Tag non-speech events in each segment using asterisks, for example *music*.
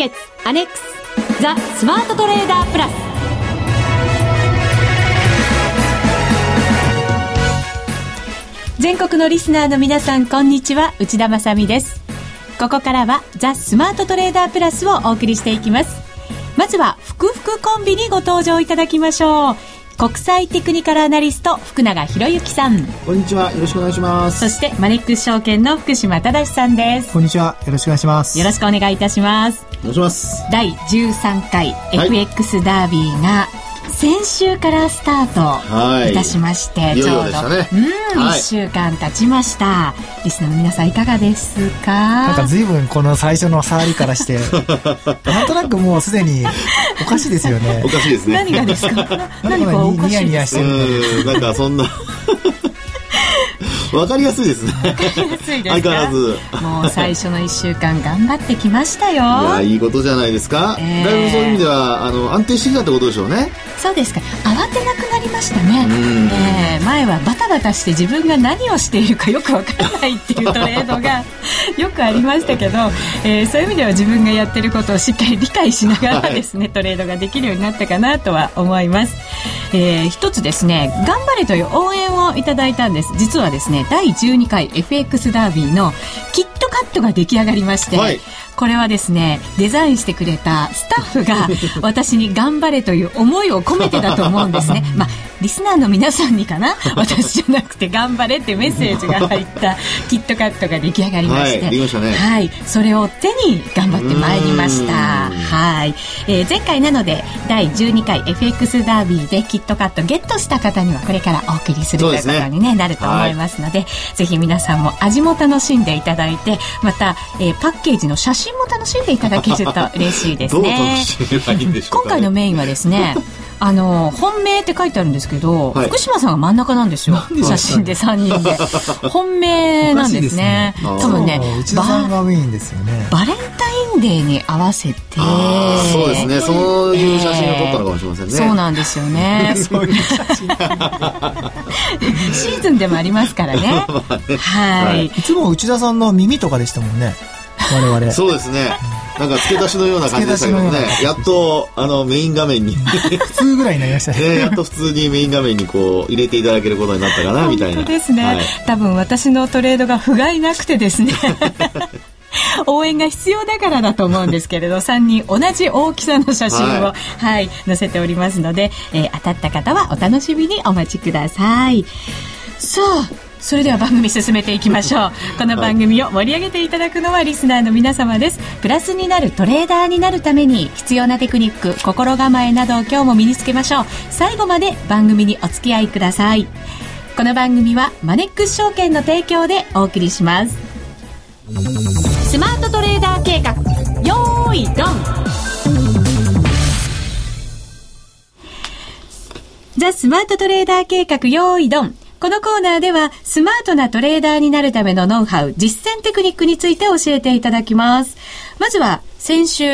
決アネックスザ・スマートトレーダープラス。全国のリスナーの皆さんこんにちは。内田まさです。ここからはザ・スマートトレーダープラスをお送りしていきます。まずは福福コンビにご登場いただきましょう。国際テクニカルアナリスト福永博之さん。こんにちは。よろしくお願いします。そしてマネックス証券の福島正さんです。こんにちは。よろしくお願いします。よろしくお願いいたします。お願いします。第13回 FX ダービーが先週からスタートい。たしまして、はい、ちょうど、ね、うん、はい、1週間経ちました。リスナーの皆さんいかがですか？なんか随分この最初の触りからして *laughs* なんとなくもうすでにおかしいですよね。おかしいですね。何がですか？*laughs* 何かおかしいニヤニヤしてる。なんかそんな *laughs* わかりやすいですね。わかりやすいです相変わらず。もう最初の1週間頑張ってきましたよ。いや、いいことじゃないですか。えー、だいぶそういう意味では、あの、安定してきたってことでしょうね。そうですか。慌てなくなりましたね。えー、前はバタバタして自分が何をしているかよくわからないっていうトレードが *laughs* よくありましたけど、えー、そういう意味では自分がやってることをしっかり理解しながらですね、はい、トレードができるようになったかなとは思います。えー、一つですね、頑張れという応援をいただいたんです。実はですね、第12回 FX ダービーのキットカットが出来上がりまして、はい、これはですねデザインしてくれたスタッフが *laughs* 私に頑張れという思いを込めてだと思うんですね。*laughs* まあリスナーの皆さんにかな？私じゃなくて頑張れってメッセージが入ったキットカットが出来上がりまして、はい、ね、はい、それを手に頑張ってまいりました。はい、えー、前回なので第12回 FX ダービーでキットカットゲットした方にはこれからお送りするということに、ね、なると思いますので、はい、ぜひ皆さんも味も楽しんでいただいてまた、えー、パッケージの写真も楽しんでいただけると嬉しいです *laughs* ね。今回のメインはですね *laughs* あの本命って書いてあるんですけど、はい、福島さんが真ん中なんですよ。写真で3人で。*laughs* 本命なんですね。すね。多分ねね。バレンタインデーに合わせてそうですね。そういう写真を撮ったのかもしれませんね、そうなんですよね。そういう写真。シーズンでもありますからね。ね、はい、いつも内田さんの耳とかでしたもんね我々。そうですね。なんか付け出しのような感じでしたけどね。やっとあのメイン画面に。普通ぐらいになりました *laughs* ねねやっと普通にメイン画面にこう入れていただけることになったかなみたいな。ですね、はい、多分私のトレードが不甲斐なくてですね。*laughs* 応援が必要だからだと思うんですけれど3人同じ大きさの写真を、はい、はい、載せておりますので、えー、当たった方はお楽しみにお待ちください。さあそれでは番組進めていきましょう。*laughs* この番組を盛り上げていただくのはリスナーの皆様です。プラスになるトレーダーになるために必要なテクニック心構えなどを今日も身につけましょう。最後まで番組にお付き合いください。この番組はマネックス証券の提供でお送りします。スマートトレーダー計画。よーいドン。ザ・スマートトレーダー計画用意ドンこのコーナーではスマートなトレーダーになるためのノウハウ、実践テクニックについて教えていただきます。まずは先週、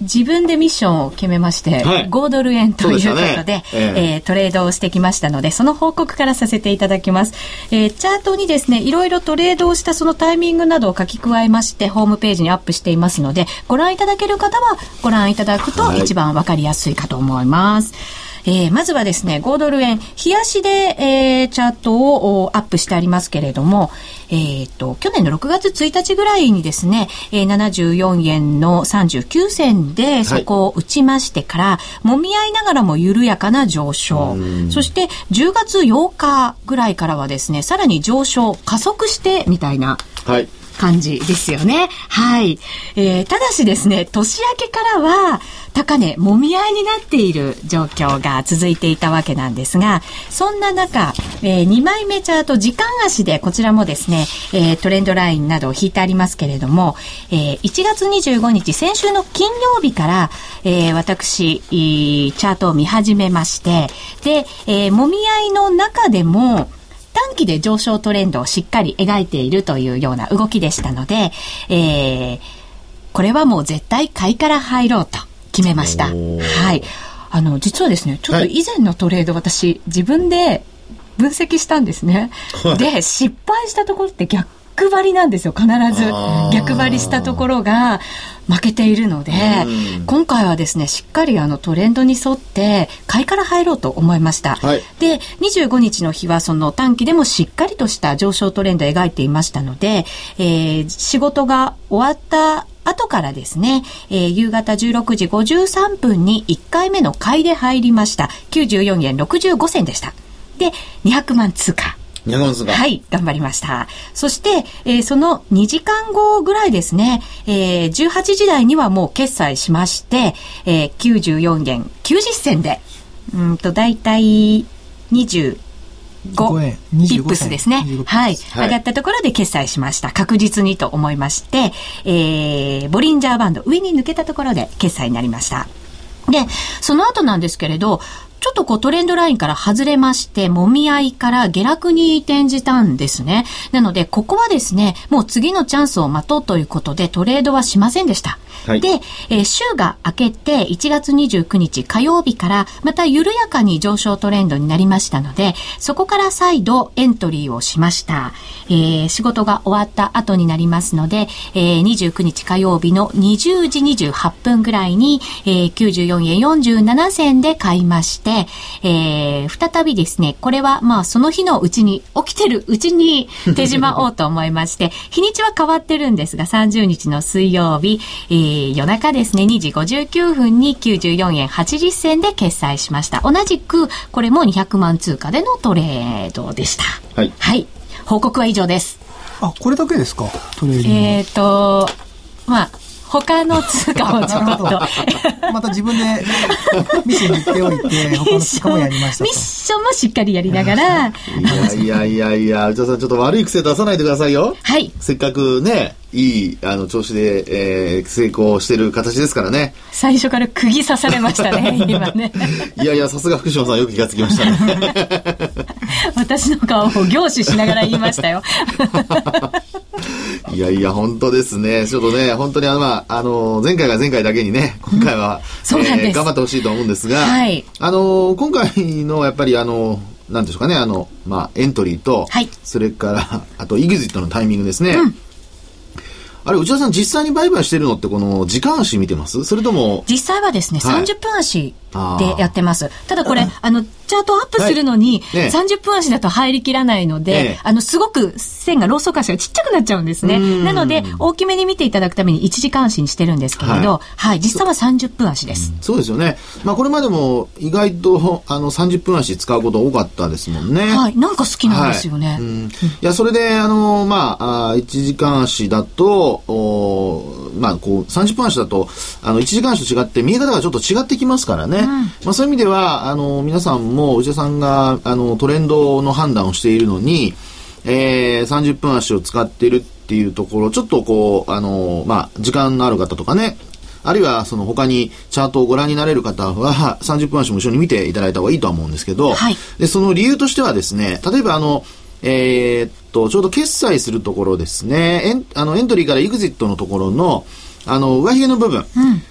自分でミッションを決めまして、はい、5ドル円ということで、ねえー、えー、トレードをしてきましたので、その報告からさせていただきます。えー、チャートにですね、いろいろトレードをしたそのタイミングなどを書き加えまして、ホームページにアップしていますので、ご覧いただける方はご覧いただくと一番わかりやすいかと思います。はいえー、まずはですね、5ドル円、冷やしで、えー、チャートをアップしてありますけれども、えっ、ー、と、去年の6月1日ぐらいにですね、えー、74円の39銭でそこを打ちましてから、はい、揉み合いながらも緩やかな上昇。そして、10月8日ぐらいからはですね、さらに上昇、加速してみたいな。はい。感じですよね。はい。えー、ただしですね、年明けからは、高値、もみ合いになっている状況が続いていたわけなんですが、そんな中、えー、2枚目チャート、時間足で、こちらもですね、えー、トレンドラインなどを引いてありますけれども、えー、1月25日、先週の金曜日から、えー、私、チャートを見始めまして、で、えー、もみ合いの中でも、短期で上昇トレンドをしっかり描いているというような動きでしたので、えー、これはもう絶対買いから入ろうと決めました。はい。あの、実はですね、ちょっと以前のトレード、私、自分で分析したんですね。で、失敗したところって逆逆張りなんですよ、必ず。逆張りしたところが負けているので、今回はですね、しっかりあのトレンドに沿って買いから入ろうと思いました。はい、で、25日の日はその短期でもしっかりとした上昇トレンドを描いていましたので、えー、仕事が終わった後からですね、えー、夕方16時53分に1回目の買いで入りました。94円65銭でした。で、200万通貨。はい、頑張りました。そして、えー、その2時間後ぐらいですね、えー、18時台にはもう決済しまして、えー、94円90銭で、うんと、だいたい20、5ピップスですね。はい。上がったところで決済しました。確実にと思いまして、えー、ボリンジャーバンド上に抜けたところで決済になりました。で、その後なんですけれど、ちょっとこうトレンドラインから外れまして、揉み合いから下落に転じたんですね。なので、ここはですね、もう次のチャンスを待とうということでトレードはしませんでした。はい、で、えー、週が明けて1月29日火曜日からまた緩やかに上昇トレンドになりましたので、そこから再度エントリーをしました。えー、仕事が終わった後になりますので、えー、29日火曜日の20時28分ぐらいに、えー、94円47銭で買いまして、えー、再びですね、これはまあその日のうちに、起きてるうちに *laughs* 手締まおうと思いまして、日にちは変わってるんですが、30日の水曜日、えー、夜中ですね、2時59分に94円80銭で決済しました。同じく、これも200万通貨でのトレードでした。はい。はい。報告は以上です。あ、これだけですか？トレード。えっ、ー、と、まあ、他の通貨をちょっとまた自分でミッションに行っておいて、他の通貨もやりましたミッションもしっかりやりながら。いやいやいやいや、内田さんちょっと悪い癖出さないでくださいよ。はい。せっかくね、いい、あの、調子で、えー、成功してる形ですからね。最初から釘刺されましたね、*laughs* 今ね。いやいや、さすが福島さんよく気がつきましたね。*laughs* 私の顔を凝視しながら言いましたよ。*laughs* いやいや、本当ですね。ちょっとね、本当にあの、まあ、あの、前回が前回だけにね、今回は、うん、えー、頑張ってほしいと思うんですが、はい、あの、今回のやっぱりあの、なんでしょうかね、あの、まあ、エントリーと、はい、それから、あと、イグジットのタイミングですね。うんあれ、内田さん実際に売買してるのってこの時間足見てます？それとも。実際はですね、はい、30分足でやってます。ただこれ、あの、チャートアップするのに、30分足だと入りきらないので、あの、すごく線が、ローソク足がちっちゃくなっちゃうんですね。なので、大きめに見ていただくために1時間足にしてるんですけれど、はい、実際は30分足です。そうですよね。まあ、これまでも意外と、あの、30分足使うこと多かったですもんね。はい、なんか好きなんですよね。いや、それで、あの、まあ、あ1時間足だと、おまあ、こう、30分足だと、あの、1時間足と違って見え方がちょっと違ってきますからね。まあ、そういう意味では、あの、皆さんも、内田さんが、あの、トレンドの判断をしているのに、えー、30分足を使っているっていうところ、ちょっとこう、あの、まあ、時間のある方とかね、あるいはその他にチャートをご覧になれる方は30分足も一緒に見ていただいた方がいいとは思うんですけど、はい、でその理由としてはですね、例えばあの、えー、っと、ちょうど決済するところですね、エンあのエントリーからエグジットのところの、あの、上髭の部分、うん、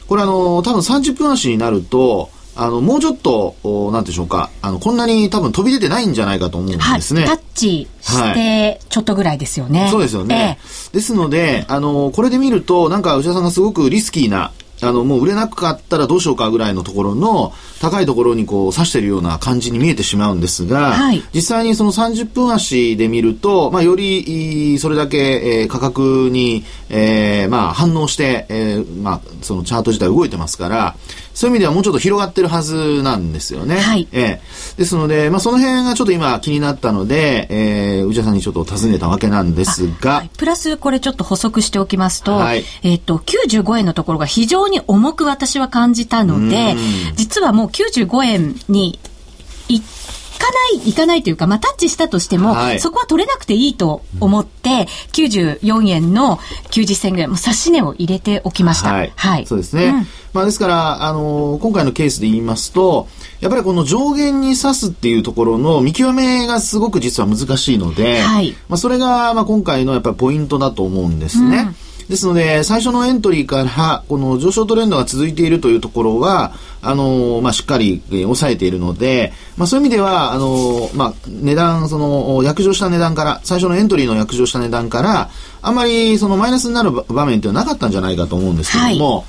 これあの、多分30分足になると、あの、もうちょっと、おなんでしょうか、あの、こんなに多分飛び出てないんじゃないかと思うんですね。はい、タッチして、ちょっとぐらいですよね。はい、そうですよね。えー、ですので、あの、これで見ると、なんか内田さんがすごくリスキーな、あの、もう売れなかったらどうしようかぐらいのところの高いところにこう刺してるような感じに見えてしまうんですが、はい、実際にその30分足で見ると、まあ、よりそれだけ、えー、価格に、えー、まあ、反応して、えー、まあ、そのチャート自体動いてますから、そういう意味ではもうちょっと広がってるはずなんですよね。はい。えー、ですので、まあ、その辺がちょっと今気になったので、えー、内田さんにちょっと尋ねたわけなんですが。はい、プラスこれちょっと補足しておきますと、はい、えっ、と、95円のところが非常に重く私は感じたので、実はもう95円に行かない、行かないというか、まあ、タッチしたとしても、はい、そこは取れなくていいと思って、94円の90銭ぐらい、もう差し値を入れておきました。はい。はい、そうですね。うんまあ、ですから、あのー、今回のケースで言いますと、やっぱりこの上限に刺すっていうところの見極めがすごく実は難しいので、はい、まあ、それが、まあ、今回のやっぱりポイントだと思うんですね。うんですので、最初のエントリーから、この上昇トレンドが続いているというところは、あの、まあ、しっかり、えー、抑えているので、まあ、そういう意味では、あの、まあ、値段、その、約定した値段から、最初のエントリーの約定した値段から、あんまり、その、マイナスになる場面っていうのはなかったんじゃないかと思うんですけども、はい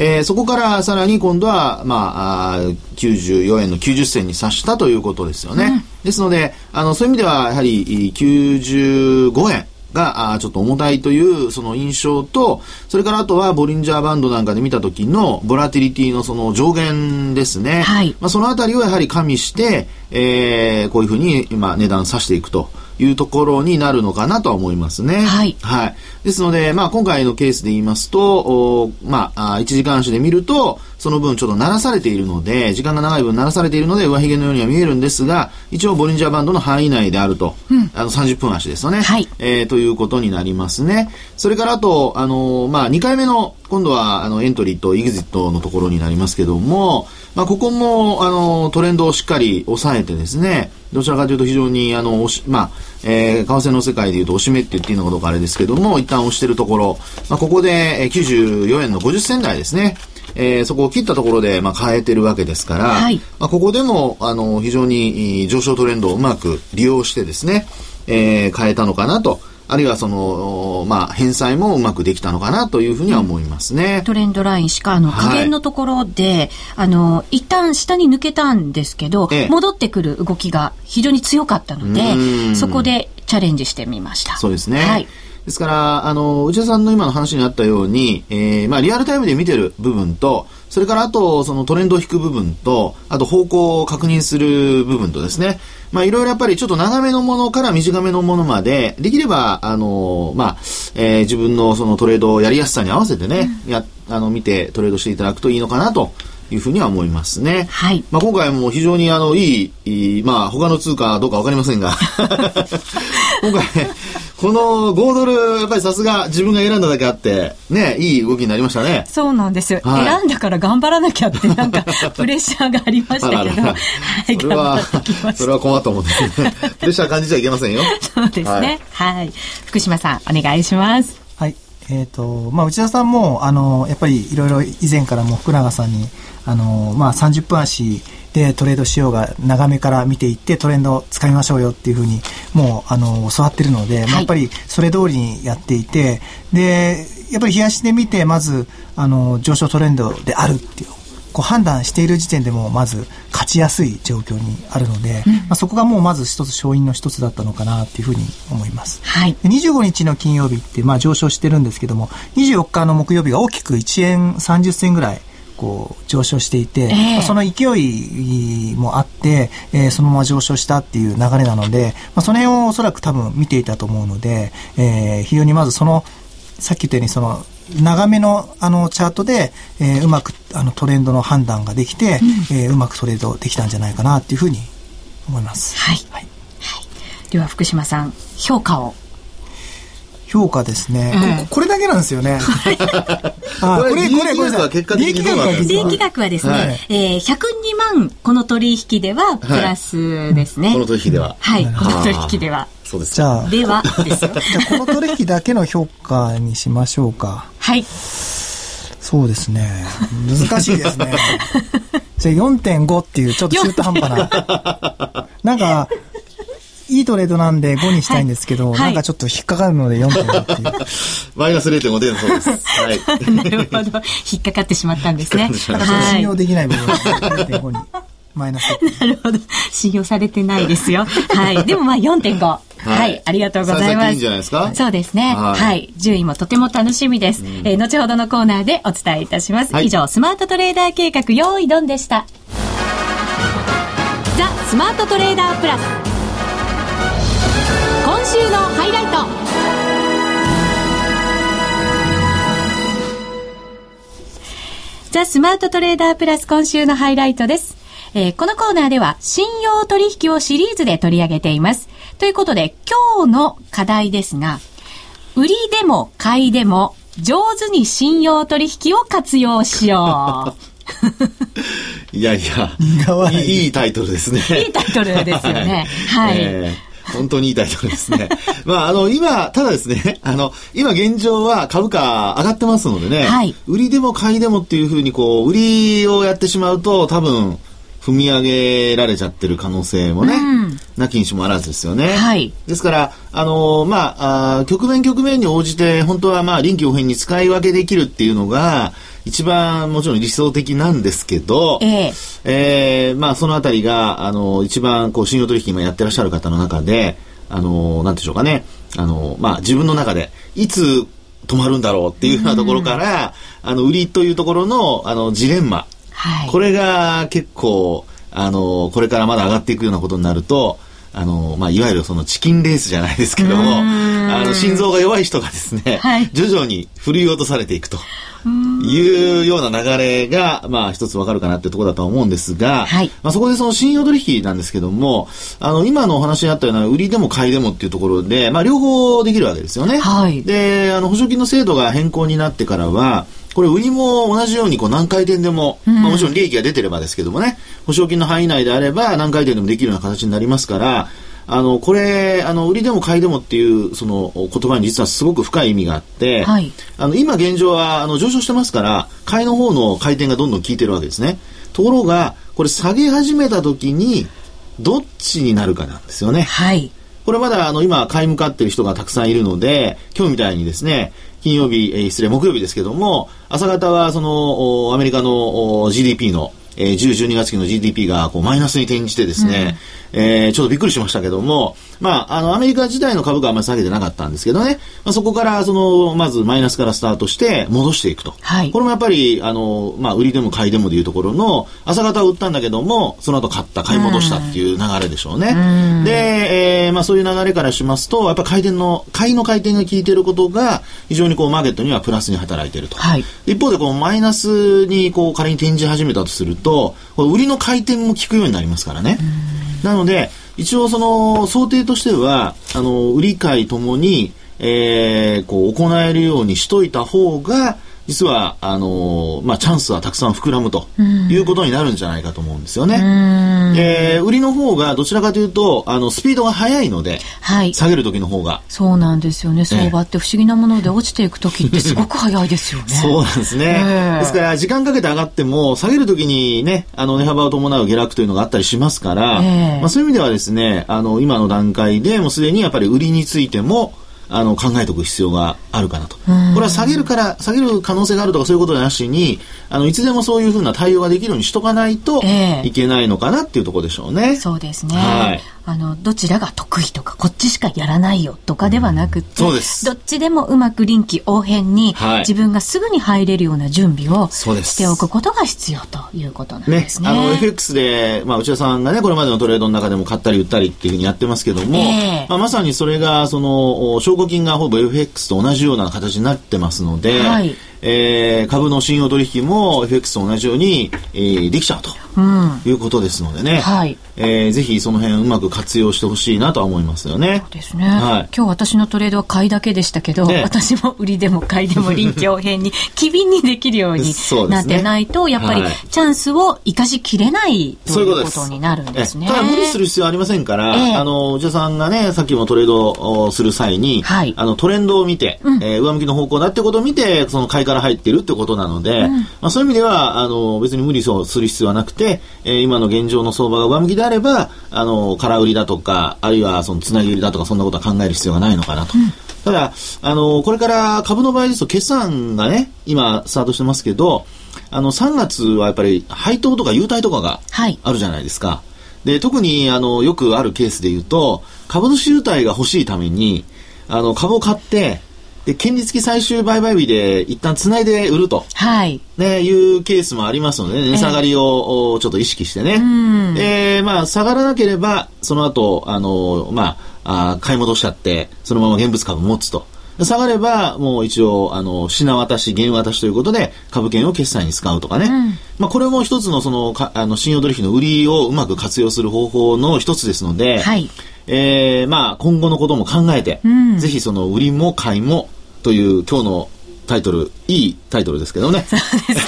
えー、そこからさらに今度は、まあ、あ94円の90銭に達したということですよね。うん、ですので、あの、そういう意味では、やはり95円。が、あちょっと重たいというその印象と、それからあとはボリンジャーバンドなんかで見た時のボラティリティのその上限ですね。はい。まあそのあたりをやはり加味して、えー、こういうふうに今値段さしていくと。いうところになるのかなとは思いますね。はい。はい。ですので、まあ今回のケースで言いますと、おまあ、1時間足で見ると、その分ちょっと鳴らされているので、時間が長い分鳴らされているので、上髭のようには見えるんですが、一応ボリンジャーバンドの範囲内であると、うん、あの30分足ですよね。はい。えー、ということになりますね。それからあと、あのー、まあ2回目の、今度はあのエントリーとエグジットのところになりますけども、まあここも、あのー、トレンドをしっかり抑えてですね、どちらかというと非常に、あの、まあ、えー、為替の世界でいうと、押しめって言っていいのかどうかあれですけども、一旦押してるところ、まあ、ここで94円の50銭台ですね。えー、そこを切ったところで、まあ、変えてるわけですから、はい、まあ、ここでも、あの、非常に上昇トレンドをうまく利用してですね、えー、変えたのかなと。あるいはその、まあ、返済もうまくできたのかなというふうには思いますね。トレンドラインしか、あの、加減のところで、はい、あの、一旦下に抜けたんですけど、ええ、戻ってくる動きが非常に強かったので、そこでチャレンジしてみました。そうですね。はい。ですから、あの、内田さんの今の話にあったように、えー、まあ、リアルタイムで見てる部分と、それからあと、そのトレンドを引く部分と、あと方向を確認する部分とですね、まあいろいろやっぱりちょっと長めのものから短めのものまで、できれば、あの、まあ、えー、自分のそのトレードをやりやすさに合わせてね、うん、や、あの、見てトレードしていただくといいのかなというふうには思いますね。はい。まあ今回も非常にあの、いい、いいまあ他の通貨どうかわかりませんが *laughs* 今回、この5ドル、やっぱりさすが自分が選んだだけあって、ね、いい動きになりましたね。そうなんですよ。はい、選んだから頑張らなきゃって、なんか、*laughs* プレッシャーがありましたけど、はい、頑張ってきました。それは困ったもんですね。*laughs* プレッシャー感じちゃいけませんよ。そうですね。はい、はい。福島さん、お願いします。はい。えっ、ー、と、まあ、内田さんも、あの、やっぱりいろいろ以前からも福永さんに、あの、まあ、30分足でトレードしようが長めから見ていってトレンドを使いましょうよっていうふうにもうあの教わってるので、はい、やっぱりそれ通りにやっていてでやっぱり冷やしで見てまずあの上昇トレンドであるっていうこう判断している時点でもまず勝ちやすい状況にあるので、うん、まあ、そこがもうまず一つ勝因の一つだったのかなっていうふうに思います。はい、25日の金曜日ってまあ上昇してるんですけども24日の木曜日が大きく1円30銭ぐらいこう上昇していて、えー、その勢いもあって、えー、そのまま上昇したっていう流れなので、まあ、その辺をおそらく多分見ていたと思うので、えー、非常にまずそのさっき言ったようにその長めのあのチャートで、えー、うまくあのトレンドの判断ができて、うんえー、うまくトレードできたんじゃないかなっていうふうに思います。はい。はい、はい、では福島さん評価を評価ですね、うん、こ。これだけなんですよね。*laughs* あこれ、これ、これ、結果的にどうな利益額はですね、はい、えー、102万、この取引ではプラスですね。はい、この取引では。はい、この取引では。そうです。じゃあ、ではですよ。*laughs* じゃあ、この取引だけの評価にしましょうか。はい。そうですね。難しいですね。*laughs* じゃあ4.5っていうちょっと中途半端な。なんか、いいトレードなんで5にしたいんですけど、はい、なんかちょっと引っかかるので4.5っていう。*laughs* マイナス0.5点そうです。はい。*laughs* なるほど。引っかかってしまったんですね。だから信用できない部分が0.5に。マイナス。なるほど。信用されてないですよ。はい。*laughs* でもまあ4.5。はい、はい、ありがとうございます。いいんじゃないですか？そうですね。はい、はい、順位もとても楽しみです。うん、えー、後ほどのコーナーでお伝えいたします。はい、以上、スマートトレーダー計画、用意ドンでした。ザ・スマートトレーダープラス。週のハイライトザ・スマートトレーダープラス今週のハイライトです。えー、このコーナーでは信用取引をシリーズで取り上げています。ということで今日の課題ですが、売りでも買いでも上手に信用取引を活用しよう。*laughs* いやいやいい、いいタイトルですね。いいタイトルですよね。*laughs* はい。えー本当にいいタイトルですね。*laughs* まあ、あの、今、ただですね、*laughs* あの、今現状は株価上がってますのでね、はい売りでも買いでもっていうふうにこう、売りをやってしまうと、多分、踏み上げられちゃってる可能性もね、うんなきにしもあらずですよね。はいですから、あのまあ、あー局面局面に応じて、本当はまあ、臨機応変に使い分けできるっていうのが、一番もちろん理想的なんですけど、えええーまあ、そのあたりが、あの、一番、こう、信用取引今やってらっしゃる方の中で、あの、なんでしょうかね、あの、まあ、自分の中で、いつ止まるんだろうっていうようなところから、あの、売りというところの、あの、ジレンマ。はい。これが結構、あの、これからまだ上がっていくようなことになると、あの、まあ、いわゆるそのチキンレースじゃないですけども、あの、心臓が弱い人がですね、はい。徐々に振り落とされていくというような流れが、まあ、一つわかるかなってところだとは思うんですが、はい。まあ、そこでその信用取引なんですけども、あの、今のお話にあったような売りでも買いでもっていうところで、まあ、両方できるわけですよね。はい。で、あの、保証金の制度が変更になってからは、これ売りも同じようにこう何回転でも、まあ、もちろん利益が出てればですけどもね、保証金の範囲内であれば何回転でもできるような形になりますから、あの、これ、あの、売りでも買いでもっていう、その言葉に実はすごく深い意味があって、はいあの、今現状は、あの、上昇してますから、買いの方の回転がどんどん効いてるわけですね。ところが、これ下げ始めた時に、どっちになるかなんですよね。はい。これまだあの今買い向かってる人がたくさんいるので、今日みたいにですね、金曜日、えー失礼、木曜日ですけども、朝方はその、アメリカの GDP の、えー10、12月期の GDP がこうマイナスに転じてですね、えーちょっとびっくりしましたけども、まあ、あの、アメリカ自体の株価はあんまり下げてなかったんですけどね、まあ、そこから、その、まずマイナスからスタートして戻していくと。はいこれもやっぱり、あの、まあ、売りでも買いでもでいうところの、朝方は売ったんだけども、その後買った、買い戻したっていう流れでしょうね。で、えーまあ、そういう流れからしますと、やっぱり回転の、買いの回転が効いていることが、非常にこう、マーケットにはプラスに働いていると。はい一方で、こう、マイナスに、こう、仮に転じ始めたとすると、これ売りの回転も効くようになりますからね。なので、一応その、想定としては、あの、売り買いともに、えー、こう、行えるようにしといた方が、実は、あの、まあ、チャンスはたくさん膨らむということになるんじゃないかと思うんですよね。えー売りの方がどちらかというと、あの、スピードが速いので、はい。下げる時の方が。そうなんですよね。相場って不思議なもので落ちていく時ってすごく *laughs* 早いですよね。そうなんですね。ええですから、時間かけて上がっても、下げるときにね、あの、値幅を伴う下落というのがあったりしますから、ええまあ、そういう意味ではですね、あの、今の段階でもうすでにやっぱり売りについても、あの、考えておく必要があるかなと。これは下げるから、下げる可能性があるとかそういうことなしに、あの、いつでもそういうふうな対応ができるようにしとかないとええいけないのかなっていうところでしょうね。そうですね。はいあの、どちらが得意とか、こっちしかやらないよとかではなくて、そうですどっちでもうまく臨機応変に、はい自分がすぐに入れるような準備をそうですしておくことが必要ということなんねで、すね。あの、FX で、まあ、内田さんがね、これまでのトレードの中でも買ったり売ったりっていうふうにやってますけども、ええまあ、まさにそれが、その、お証拠金がほぼ FX と同じような形になってますので、はいえー株の信用取引も FX と同じように、えーできちゃうとうん。いうことですのでね、はい。えーぜひその辺うまく活用してほしいなとは思いますよね。ですね、はい。今日私のトレードは買いだけでしたけど、ええ私も売りでも買いでも臨機応変に機敏にできるようになってないと、やっぱりはい。チャンスを生かしきれないといううそういことになるんですね。えただ無理する必要はありませんから、ええ。あの、内田さんがね、さっきもトレードをする際に、はい。あの、トレンドを見て、えー上向きの方向だってことを見て、その買いから入ってるってことなので、まあそういう意味では、あの、別に無理をする必要はなくて、えー今の現状の相場が上向きであれば、あの、空売りだとか、あるいはそのつなぎ売りだとか、そんなことは考える必要がないのかなと。ただ、あの、これから株の場合ですと、決算がね、今、スタートしてますけど、あの、3月はやっぱり配当とか優待とかがはいあるじゃないですか。で、特に、あの、よくあるケースで言うと、株主優待が欲しいために、あの、株を買って、で、権利付き最終売買日で一旦繋いで売ると。はい。ね、いうケースもありますので、ね、値下がりを、おちょっと意識してね。んで、まあ、下がらなければ、その後、あの、まあ、あ買い戻しちゃって、そのまま現物株持つと。で下がれば、もう一応、あの、品渡し、原渡しということで、株券を決済に使うとかね。まあ、これも一つの、その、かあの、信用取引の売りをうまく活用する方法の一つですので、はいえーまあ、今後のことも考えて、んぜひその売りも買いもという今日のタイトル、いいタイトルですけどね。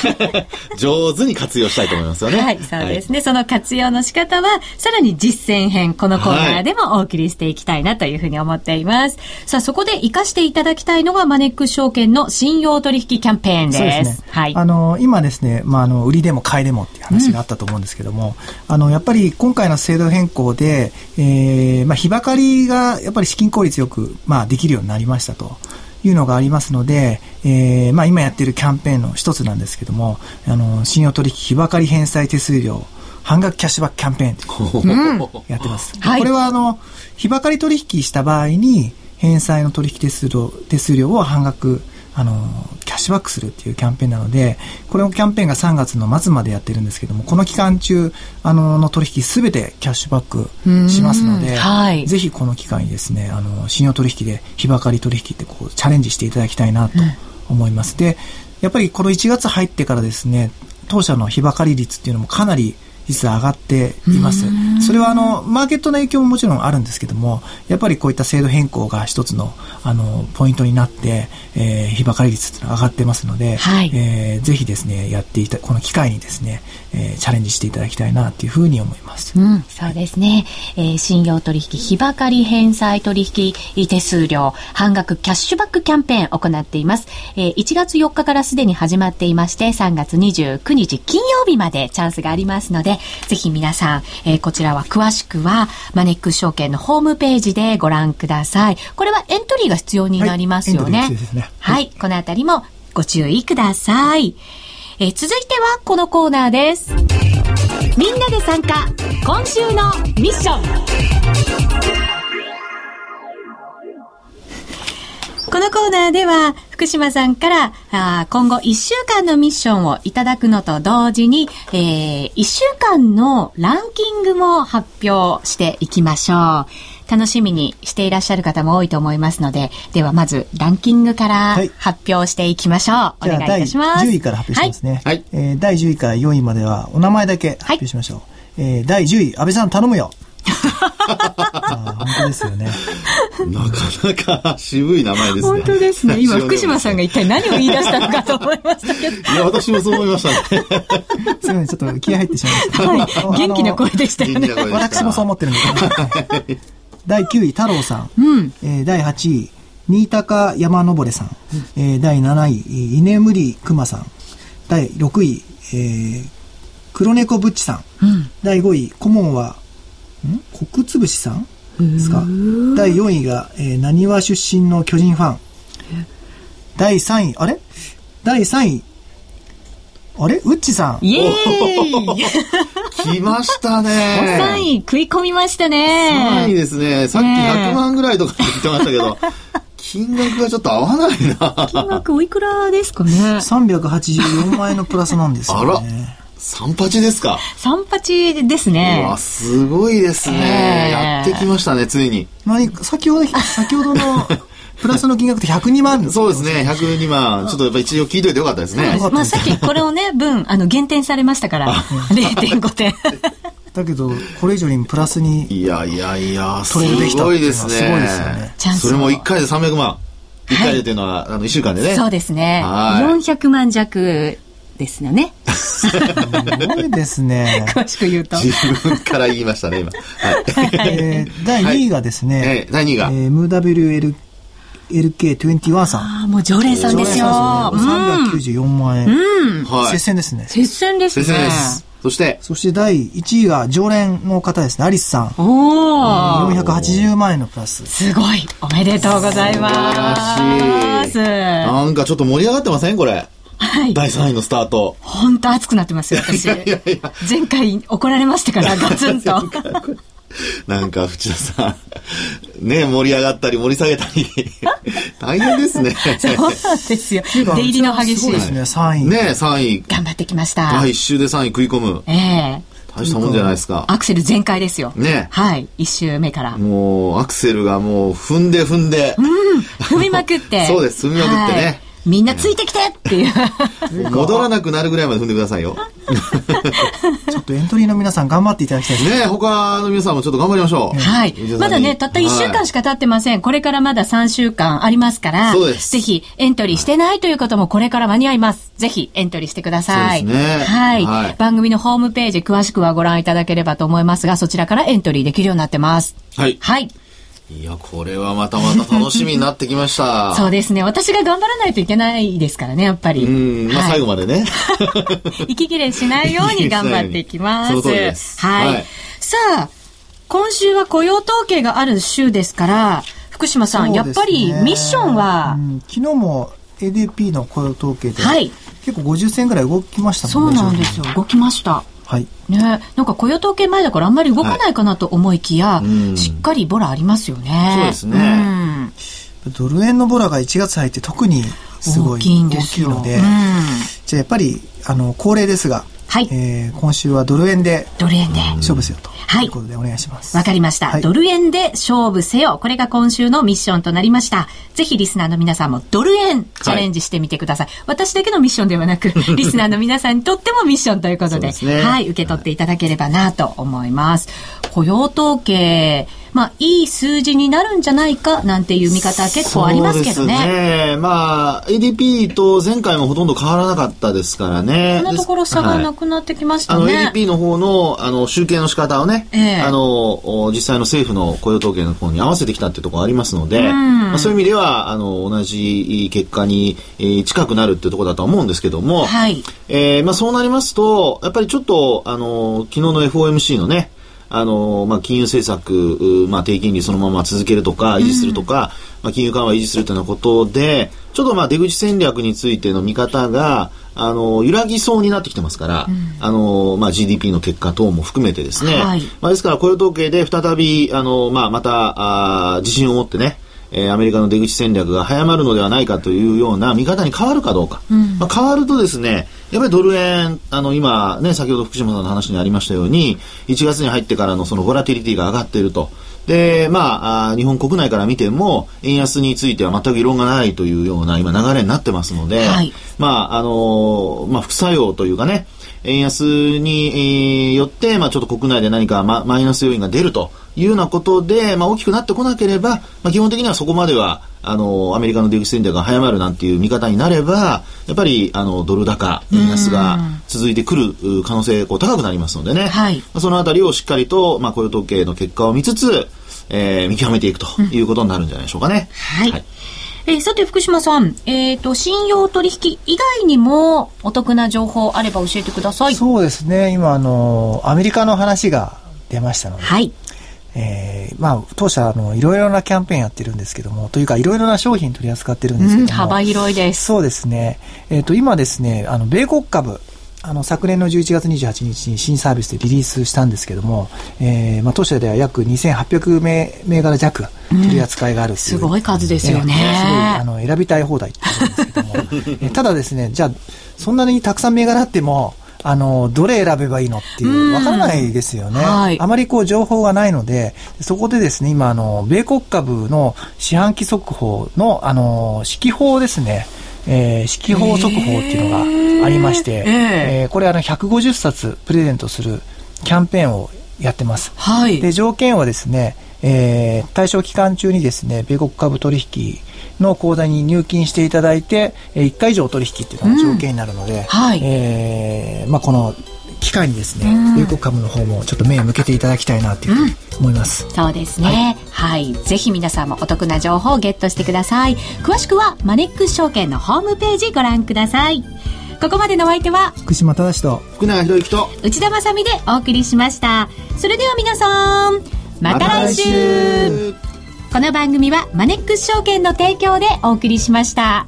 *laughs* 上手に活用したいと思いますよね。はい、そうですね。その活用の仕方は、さらに実践編、このコーナーでもお送りしていきたいなというふうに思っています。さあ、そこで活かしていただきたいのが、マネックス証券の信用取引キャンペーンです。そうですね。はい。あの、今ですね、まあ、あの、売りでも買いでもっていう話があったと思うんですけども、あの、やっぱり今回の制度変更で、えー、まあ、日ばかりが、やっぱり資金効率よく、まあ、できるようになりましたと。いうのがありますので、えー、まあ今やっているキャンペーンの一つなんですけども、あの、信用取引日ばかり返済手数料半額キャッシュバックキャンペーンやってます。はい。これはあの、日ばかり取引した場合に、返済の取引手数料手数料を半額、あの、キャッシュバックするっていうキャンペーンなので、これのキャンペーンが3月の末までやってるんですけども、この期間中、あの、の取引すべてキャッシュバックしますので、うんはいぜひこの機会にですね、あの、信用取引で日ばかり取引ってこう、チャレンジしていただきたいなと思います。で、やっぱりこの1月入ってからですね、当社の日ばかり率っていうのもかなり実は上がっています。それはあの、マーケットの影響ももちろんあるんですけども、やっぱりこういった制度変更が一つの、あの、ポイントになって、えー、日ばかり率っていうのが上がってますので、はいえーぜひですね、やっていた、この機会にですね、えーチャレンジしていただきたいなっていうふうに思います。うん、そうですね。えー信用取引、日ばかり返済取引手数料、半額キャッシュバックキャンペーンを行っています。えー1月4日からすでに始まっていまして、3月29日金曜日までチャンスがありますので、ぜひ皆さん、えーこちらは詳しくは、マネックス証券のホームページでご覧ください。これはエントリーが必要になりますよね。はいエはい、このあたりもご注意ください。え続いてはこのコーナーです。みんなで参加今週のミッションこのコーナーでは福島さんからあ今後1週間のミッションをいただくのと同時に、え1週間のランキングも発表していきましょう。楽しみにしていらっしゃる方も多いと思いますので、ではまずランキングからはい発表していきましょう。お願いいたします。第10位から発表しますね。はいえー第10位から4位まではお名前だけ発表しましょう。えー第10位、安倍さん頼むよ。*laughs* あー本当ですよね。なかなか渋い名前ですね。本当ですね。今、福島さんが一体何を言い出したのかと思いましたけど。いや、私もそう思いましたね。*laughs* すみません、ちょっと気合入ってしまいました。はい。元気な声でしたよね。私もそう思ってるんです *laughs* 第9位、太郎さん。うん。えー第8位、新高山登さん。えー第7位、居眠り熊さん。第6位、えー黒猫ぶっちさん。うん。第5位、顧問は、ん？国つぶしさん？ですか？第4位が、えー、なにわ出身の巨人ファン。第3位、あれ？第3位、あれ？ウッチさん。イエーイ *laughs* 来ました3ね。位食い込みました3位ね。ですね。さっき100万ぐらいとかって言ってましたけど、*laughs* 金額がちょっと合わないな。金額おいくらですかね384万円のプラスなんですよね。三八ですか。三八ですうねわ、。すごいですね。ええやってきましたね、ついに。何先ほど、先ほどのプラスの金額って102万そうですね、102万。ちょっとやっぱ一応聞いといてよかったですね。まあさっきこれをね、分、*laughs* あの、減点されましたから、0.5点。だけど、これ以上にプラスにいやいやいや、すごいですね。すごいですよねチャンスをそれも1回で300万。1回でというのは、あの、1週間でね。そうですね。はい400万弱ですよね。すごいですね。*laughs* 詳しく言うと。自分から言いましたね、今。はい。えー第2位がですね、ええ第2位がえー MWLK21 さん。ああ、もう常連さんですよ。常連さんですね394万円。うん。はい。接戦ですね。接戦ですね。先生です。そして、そして第1位が常連の方ですね、アリスさん。おー。480万円のプラス。すごい。おめでとうございます。なんかちょっと盛り上がってません？これ。はい。第3位のスタート。本当熱くなってますよ、私。前回怒られましたから、ガツンと。*laughs* *laughs* なんか、淵田さん、ね、盛り上がったり盛り下げたり、*laughs* 大変ですね。*laughs* そうなんですよ。出入りの激しい。そうですね、3位。ね、3位。頑張ってきました。第1周で3位食い込む。ええ大したもんじゃないですか。アクセル全開ですよ。ねはい。一周目から。もう、アクセルがもう、踏んで踏んで。踏みまくって。そうです踏みまくってねみんなついてきてっていう。*laughs* 戻らなくなるぐらいまで踏んでくださいよ。*laughs* ちょっとエントリーの皆さん頑張っていただきたいです。ね他の皆さんもちょっと頑張りましょう。はいまだね、たった1週間しか経ってません。これからまだ3週間ありますから、そうですぜひエントリーしてないという方もこれから間に合います。ぜひエントリーしてください。そうですねはい、はい番組のホームページ詳しくはご覧いただければと思いますが、そちらからエントリーできるようになってます。はい。はい。いや、これはまたまた楽しみになってきました。*laughs* そうですね。私が頑張らないといけないですからね、やっぱり。うん、まあはい最後までね。*laughs* 息切れしないように頑張っていきます。*laughs* その通りですはい。はいさあ、今週は雇用統計がある週ですから、福島さん、やっぱりミッションは、うん昨日も ADP の雇用統計で、はい結構50銭ぐらい動きましたそもね。うんなんですよ。動きました。はい。ねなんか雇用統計前だからあんまり動かないかなと思いきや、うんしっかりボラありますよね。そうですねんドル円のボラが1月入って特にすごい大きいんですよ。大きいので、うんじゃあやっぱり、あの、恒例ですが、はいえー今週はドル円でドル円で。勝負せよと。はいいうことでお願いします。わかりました、はいドル円で勝負せよ。これが今週のミッションとなりました。ぜひリスナーの皆さんもドル円チャレンジしてみてください。私だけのミッションではなく、*laughs* リスナーの皆さんにとってもミッションということで、ですねはい、受け取っていただければなと思います。雇用統計、まあ、いい数字になるんじゃないかなんていう見方は結構ありますけどね。ね。まあ、ADP と前回もほとんど変わらなかったですからね。このところ差がなくなってきましたあの、ね。ADP の方の、あの、集計の仕方をね、ええあの、お実際の政府の雇用統計の方に合わせてきたっていうところがありますので、んまあ、そういう意味では、あの、同じ結果に、えー近くなるっていうところだとは思うんですけども、はい。えーまあそうなりますと、やっぱりちょっと、あの、昨日の FOMC のね、あの、まあ金融政策、うまあ低金利そのまま続けるとか、維持するとか、まあ金融緩和維持するというようなことで、ちょっとまあ出口戦略についての見方が、あの、揺らぎそうになってきてますから、あの、まあ GDP の結果等も含めてですね、はい。まあですから雇用統計で再び、あの、まあまた、あー自信を持ってね、えーアメリカの出口戦略が早まるのではないかというような見方に変わるかどうか。まあ、変わるとですね、やっぱりドル円、あの、今ね、先ほど福島さんの話にありましたように、1月に入ってからのそのボラティリティが上がっていると。で、まあ、日本国内から見ても、円安については全く異論がないというような今流れになってますので、はいまあ、あのーまあ、副作用というかね、円安にえーよって、まあ、ちょっと国内で何かママイナス要因が出るというようなことで、まあ、大きくなってこなければ、まあ、基本的にはそこまでは、あのーアメリカの出口戦略が早まるなんていう見方になれば、やっぱり、あの、ドル高、円安が続いてくるう可能性、こう、高くなりますのでね。はいまあそのあたりをしっかりと、まあ、雇用統計の結果を見つつ、えー見極めていくということになるんじゃないでしょうかね。はい。えーさて、福島さん、えっ、と、信用取引以外にもお得な情報あれば教えてください。そうですね。今、あの、アメリカの話が出ましたので、はい。えーまあ、当社、あの、いろいろなキャンペーンやってるんですけども、というか、いろいろな商品取り扱ってるんですけうん、ども、幅広いです。そうですね。えっ、と、今ですね、あの、米国株、あの、昨年の11月28日に新サービスでリリースしたんですけども、えーまあ、当社では約2800名銘柄弱取り扱いがあるう、すごい数ですよね。えーすごい、あの、選びたい放題んですけども、*laughs* えーただですね、じゃあ、そんなにたくさん銘柄あっても、あの、どれ選べばいいのっていうう、ん。わからないですよね。はい。あまりこう情報がないので、そこでですね、今、あの、米国株の四半期速報の、あの、指揮法ですね、えー、指揮法速報っていうのがありまして、えええーこれあの、150冊プレゼントするキャンペーンをやってます。はい。で、条件はですね、えー対象期間中にですね、米国株取引の口座に入金していただいて、えー1回以上取引っていうのが条件になるので、はいえーまあ、この機会にですね、米国株の方もちょっと目を向けていただきたいなというふうに思います。そうですね。はい。ぜひ皆さんもお得な情報をゲットしてください。詳しくはマネックス証券のホームページご覧ください。ここまでのお相手は福島正と福永博之と、内田まさみでお送りしました。それでは皆さん、また来週この番組はマネックス証券の提供でお送りしました。